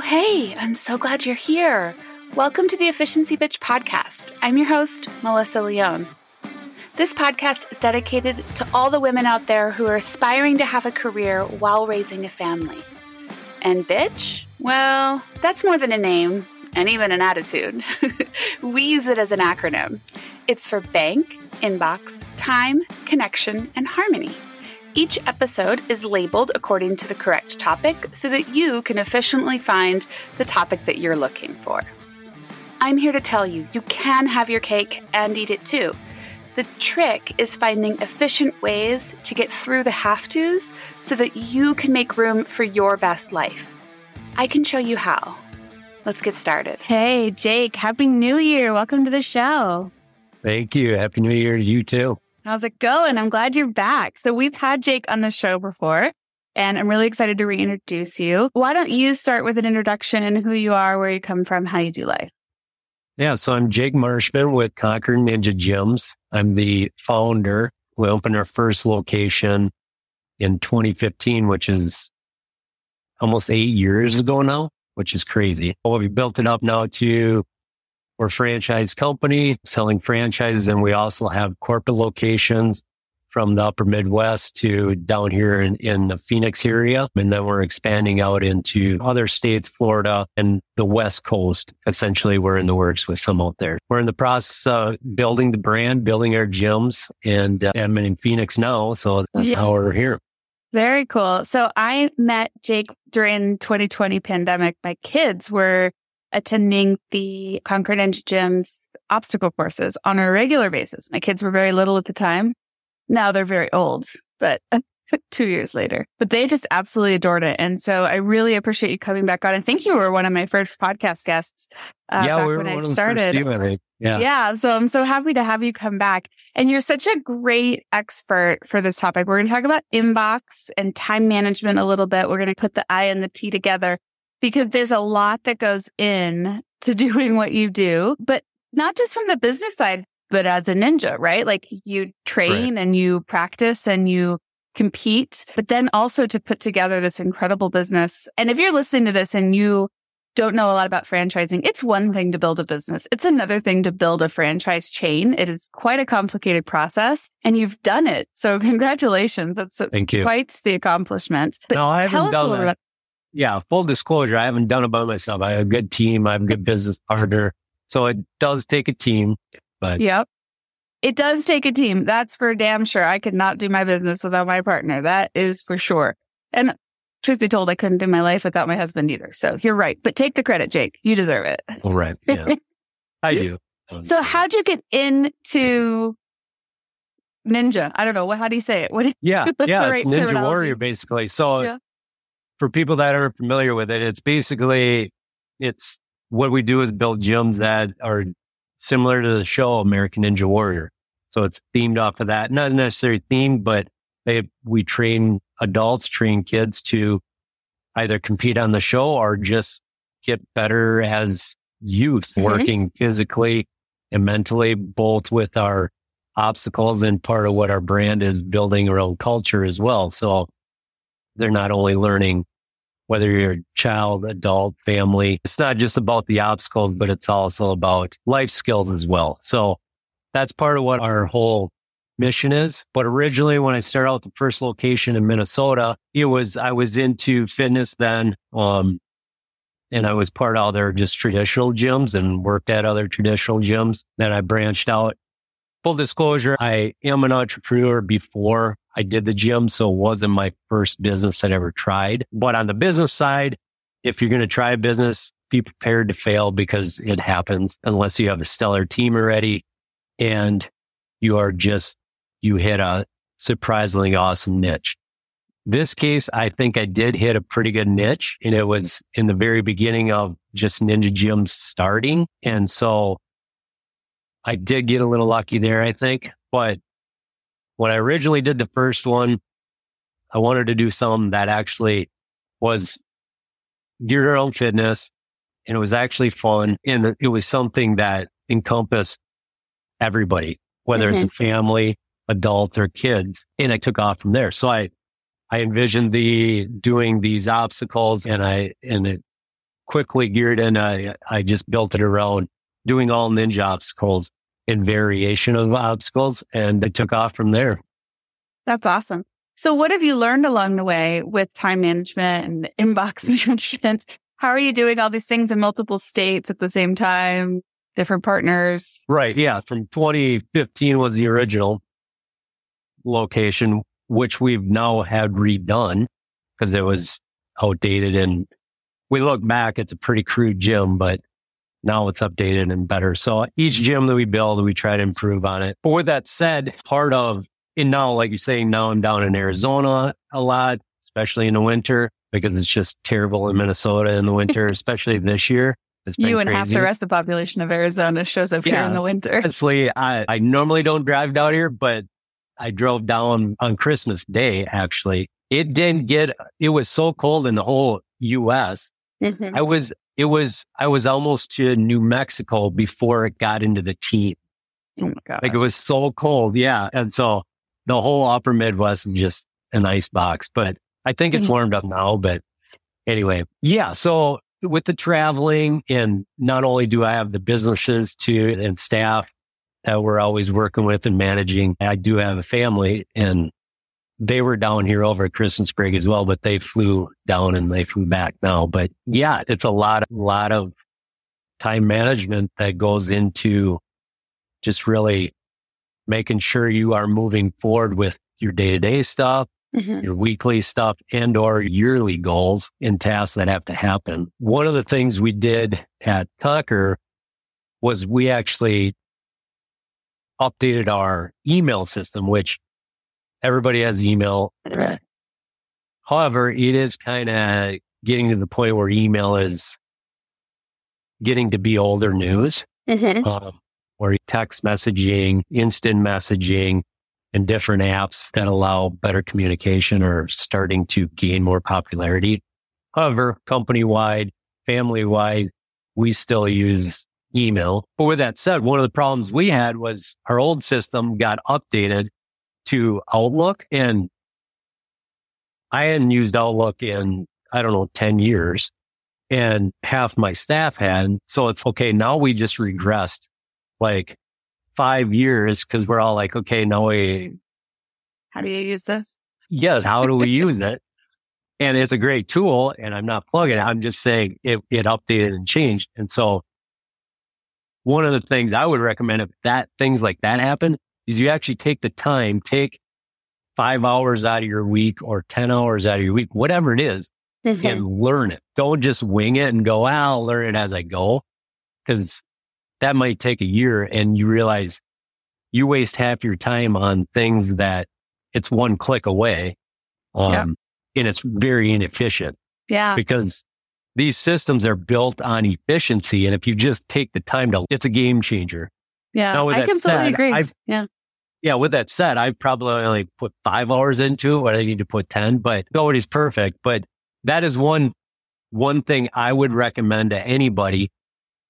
Oh, hey, I'm so glad you're here. Welcome to the Efficiency Bitch podcast. I'm your host, Melissa Leone. This podcast is dedicated to all the women out there who are aspiring to have a career while raising a family. And bitch? Well, that's more than a name and even an attitude. we use it as an acronym. It's for bank, inbox, time, connection, and harmony. Each episode is labeled according to the correct topic so that you can efficiently find the topic that you're looking for. I'm here to tell you, you can have your cake and eat it too. The trick is finding efficient ways to get through the have tos so that you can make room for your best life. I can show you how. Let's get started. Hey, Jake, Happy New Year. Welcome to the show. Thank you. Happy New Year to you too. How's it going? I'm glad you're back. So we've had Jake on the show before, and I'm really excited to reintroduce you. Why don't you start with an introduction and who you are, where you come from, how you do life? Yeah, so I'm Jake Marshman with Conquer Ninja Gyms. I'm the founder. We opened our first location in 2015, which is almost eight years ago now, which is crazy. Well, we built it up now to we're a franchise company selling franchises, and we also have corporate locations from the upper Midwest to down here in, in the Phoenix area. And then we're expanding out into other states, Florida and the West Coast. Essentially, we're in the works with some out there. We're in the process of building the brand, building our gyms, and uh, I'm in Phoenix now. So that's yeah. how we're here. Very cool. So I met Jake during 2020 pandemic. My kids were attending the Conquer Gyms obstacle courses on a regular basis. My kids were very little at the time. Now they're very old, but two years later, but they just absolutely adored it. And so I really appreciate you coming back on. I think you were one of my first podcast guests. Uh, yeah, we were when I started. yeah. Yeah. So I'm so happy to have you come back. And you're such a great expert for this topic. We're going to talk about inbox and time management a little bit. We're going to put the I and the T together because there's a lot that goes in to doing what you do, but not just from the business side, but as a ninja, right? Like you train right. and you practice and you compete, but then also to put together this incredible business. And if you're listening to this and you don't know a lot about franchising, it's one thing to build a business. It's another thing to build a franchise chain. It is quite a complicated process and you've done it. So congratulations. That's Thank you. quite the accomplishment. But no, I haven't done that. About- yeah, full disclosure, I haven't done it by myself. I have a good team. I have a good business partner. So it does take a team, but yep. It does take a team. That's for damn sure. I could not do my business without my partner. That is for sure. And truth be told, I couldn't do my life without my husband either. So you're right. But take the credit, Jake. You deserve it. All right. Yeah. I do. Um, so how'd you get into ninja? I don't know. What, how do you say it? What, yeah. yeah. Right it's Ninja Warrior, basically. So yeah for people that are familiar with it, it's basically, it's what we do is build gyms that are similar to the show American Ninja Warrior. So it's themed off of that, not necessarily themed, but they, we train adults, train kids to either compete on the show or just get better as youth, mm-hmm. working physically and mentally, both with our obstacles and part of what our brand is building our own culture as well. So they're not only learning whether you're a child, adult, family. It's not just about the obstacles, but it's also about life skills as well. So that's part of what our whole mission is. But originally, when I started out the first location in Minnesota, it was, I was into fitness then. Um, and I was part of other just traditional gyms and worked at other traditional gyms. Then I branched out. Full disclosure, I am an entrepreneur before I did the gym, so it wasn't my first business I'd ever tried. But on the business side, if you're going to try a business, be prepared to fail because it happens unless you have a stellar team already and you are just, you hit a surprisingly awesome niche. This case, I think I did hit a pretty good niche and it was in the very beginning of just Ninja Gym starting. And so I did get a little lucky there, I think, but when I originally did the first one, I wanted to do something that actually was geared around fitness and it was actually fun. And it was something that encompassed everybody, whether mm-hmm. it's a mm-hmm. family, adults or kids. And I took off from there. So I, I envisioned the doing these obstacles and I, and it quickly geared in. I, I just built it around doing all ninja obstacles and variation of obstacles and it took off from there. That's awesome. So what have you learned along the way with time management and inbox management? How are you doing all these things in multiple states at the same time? Different partners? Right. Yeah. From 2015 was the original location, which we've now had redone because it was outdated. And we look back, it's a pretty crude gym, but now it's updated and better. So each gym that we build, we try to improve on it. But with that said, part of and now, like you're saying, now I'm down in Arizona a lot, especially in the winter because it's just terrible in Minnesota in the winter, especially this year. you and crazy. half the rest of the population of Arizona shows up yeah, here in the winter. Honestly, I, I normally don't drive down here, but I drove down on Christmas Day, actually. It didn't get, it was so cold in the whole US. Mm-hmm. I was, it was, I was almost to New Mexico before it got into the team. Oh my God. Like it was so cold. Yeah. And so the whole upper Midwest is just an ice box, but I think it's mm-hmm. warmed up now. But anyway, yeah. So with the traveling and not only do I have the businesses to and staff that we're always working with and managing, I do have a family and they were down here over at Christmas break as well, but they flew down and they flew back now. But yeah, it's a lot, a lot of time management that goes into just really making sure you are moving forward with your day to day stuff, mm-hmm. your weekly stuff and or yearly goals and tasks that have to happen. One of the things we did at Conquer was we actually updated our email system, which everybody has email. However, it is kind of getting to the point where email is getting to be older news. Mm-hmm. Um, or text messaging, instant messaging, and different apps that allow better communication are starting to gain more popularity. However, company wide, family wide, we still use email. But with that said, one of the problems we had was our old system got updated to Outlook and I hadn't used Outlook in, I don't know, 10 years and half my staff had. So it's okay. Now we just regressed like five years because we're all like, okay, now we. How do you use this? Yes. How do we use it? And it's a great tool and I'm not plugging it. I'm just saying it, it updated and changed. And so one of the things I would recommend if that things like that happen is you actually take the time, take five hours out of your week or 10 hours out of your week, whatever it is, mm-hmm. and learn it. Don't just wing it and go, ah, I'll learn it as I go. Cause that might take a year and you realize you waste half your time on things that it's one click away. Um, yeah. and it's very inefficient. Yeah. Because these systems are built on efficiency. And if you just take the time to, it's a game changer. Yeah. I completely said, agree. I've, yeah. Yeah. With that said, I've probably only put five hours into it, I need to put 10, but nobody's perfect. But that is one, one thing I would recommend to anybody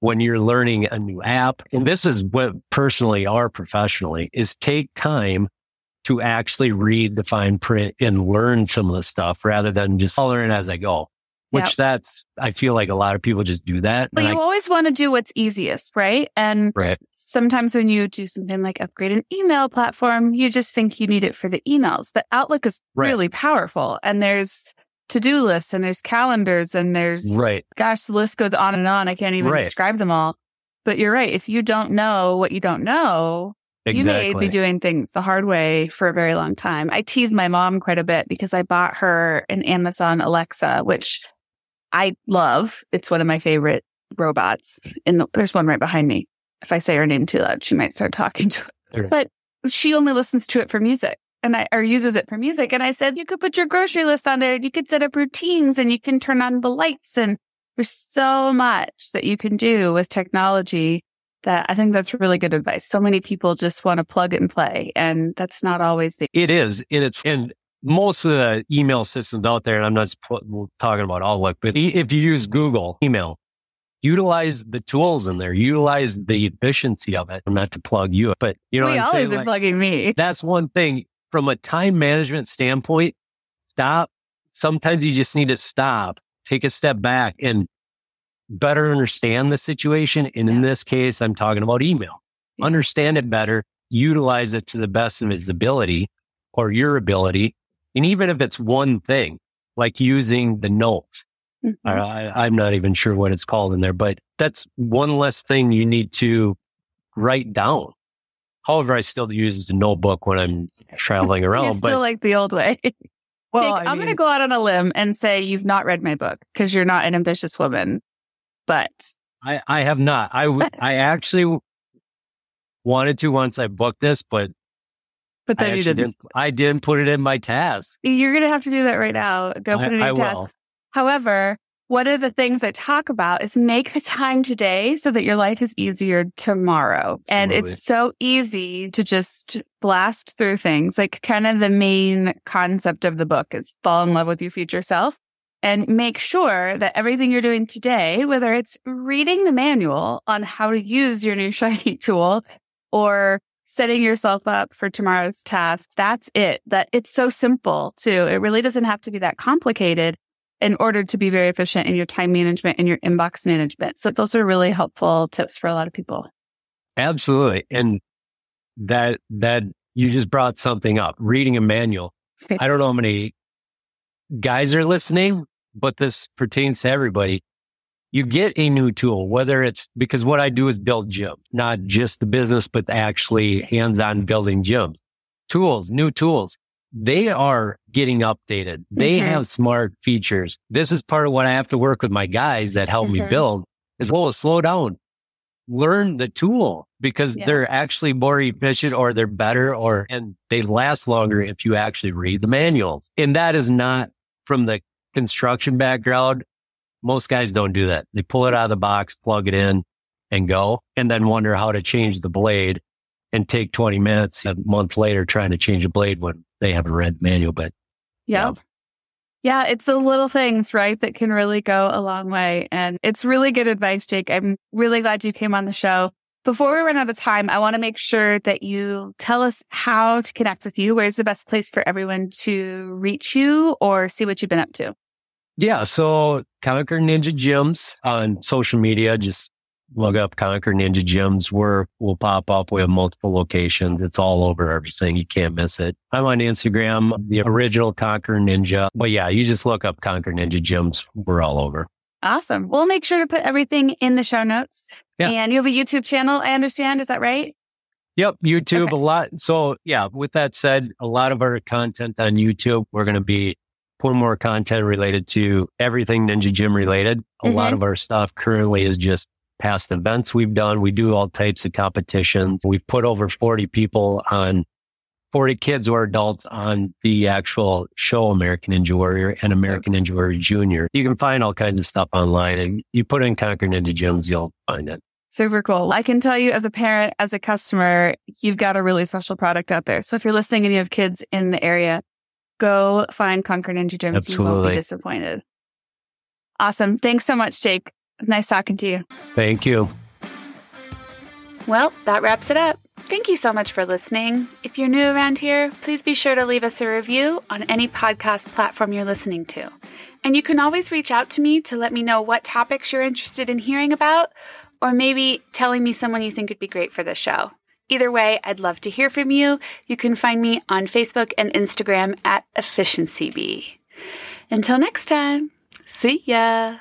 when you're learning a new app. And this is what personally or professionally is take time to actually read the fine print and learn some of the stuff rather than just learn as I go. Which yep. that's, I feel like a lot of people just do that. But you I, always want to do what's easiest, right? And right. Sometimes when you do something like upgrade an email platform, you just think you need it for the emails. But Outlook is right. really powerful and there's to-do lists and there's calendars and there's right. Gosh, the list goes on and on. I can't even right. describe them all. But you're right. If you don't know what you don't know, exactly. you may be doing things the hard way for a very long time. I tease my mom quite a bit because I bought her an Amazon Alexa, which I love. It's one of my favorite robots. In the, there's one right behind me. If I say her name too loud, she might start talking to it. But she only listens to it for music and I or uses it for music. And I said, you could put your grocery list on there. You could set up routines and you can turn on the lights. And there's so much that you can do with technology that I think that's really good advice. So many people just want to plug and play. And that's not always the. It is. And it's, and most of the email systems out there, and I'm not talking about Outlook, but if you use Google email, utilize the tools in there, utilize the efficiency of it. Not to plug you, but you know, we always saying? are like, plugging me. That's one thing from a time management standpoint, stop. Sometimes you just need to stop, take a step back and better understand the situation. And in this case, I'm talking about email. Yeah. Understand it better, utilize it to the best of its ability or your ability. And even if it's one thing, like using the notes, mm-hmm. I, I'm not even sure what it's called in there, but that's one less thing you need to write down. However, I still use the notebook when I'm traveling around. Still but, like the old way. well, Jake, I am going to go out on a limb and say you've not read my book because you're not an ambitious woman. But I, I have not. I, w- I actually wanted to once I booked this, but but then I you didn't. didn't. I didn't put it in my task. You're going to have to do that right now. Go put it in your task. However, one of the things I talk about is make the time today so that your life is easier tomorrow. Absolutely. And it's so easy to just blast through things. Like kind of the main concept of the book is fall in love with your future self and make sure that everything you're doing today, whether it's reading the manual on how to use your new shiny tool or setting yourself up for tomorrow's tasks, that's it. That it's so simple too. It really doesn't have to be that complicated in order to be very efficient in your time management and your inbox management. So those are really helpful tips for a lot of people. Absolutely. And that, that you just brought something up, reading a manual. Okay. I don't know how many guys are listening, but this pertains to everybody. You get a new tool, whether it's because what I do is build gyms, not just the business, but actually hands on building gyms, tools, new tools they are getting updated. They mm-hmm. have smart features. This is part of what I have to work with my guys that help mm-hmm. me build as well as slow down, learn the tool because yeah. they're actually more efficient or they're better or, and they last longer if you actually read the manuals. And that is not from the construction background. Most guys don't do that. They pull it out of the box, plug it in and go and then wonder how to change the blade and take 20 minutes a month later trying to change a blade when they haven't read manual, but yeah. Yeah, it's those little things, right, that can really go a long way. And it's really good advice, Jake. I'm really glad you came on the show. Before we run out of time, I want to make sure that you tell us how to connect with you. Where's the best place for everyone to reach you or see what you've been up to? Yeah. So Conquer Ninja Gyms on social media, just look up Conquer Ninja Gyms. We're, we'll pop up. We have multiple locations. It's all over everything. You can't miss it. I'm on Instagram, the original Conquer Ninja. But yeah, you just look up Conquer Ninja Gyms. We're all over. Awesome. We'll make sure to put everything in the show notes. Yeah. And you have a YouTube channel, I understand. Is that right? Yep, YouTube okay. a lot. So yeah, with that said, a lot of our content on YouTube, we're going to be putting more content related to everything Ninja Gym related. A mm-hmm. lot of our stuff currently is just past events we've done. We do all types of competitions. We've put over 40 people on 40 kids or adults on the actual show American Ninja Warrior and American Ninja Warrior Junior. You can find all kinds of stuff online and you put in Conquer Ninja Gyms, you'll find it. Super cool. I can tell you as a parent, as a customer, you've got a really special product out there. So if you're listening and you have kids in the area, go find Conquer Ninja Gyms. Absolutely. You won't be disappointed. Awesome. Thanks so much, Jake. Nice talking to you. Thank you. Well, that wraps it up. Thank you so much for listening. If you're new around here, please be sure to leave us a review on any podcast platform you're listening to. And you can always reach out to me to let me know what topics you're interested in hearing about, or maybe telling me someone you think would be great for the show. Either way, I'd love to hear from you. You can find me on Facebook and Instagram at EfficiencyB. Until next time, see ya.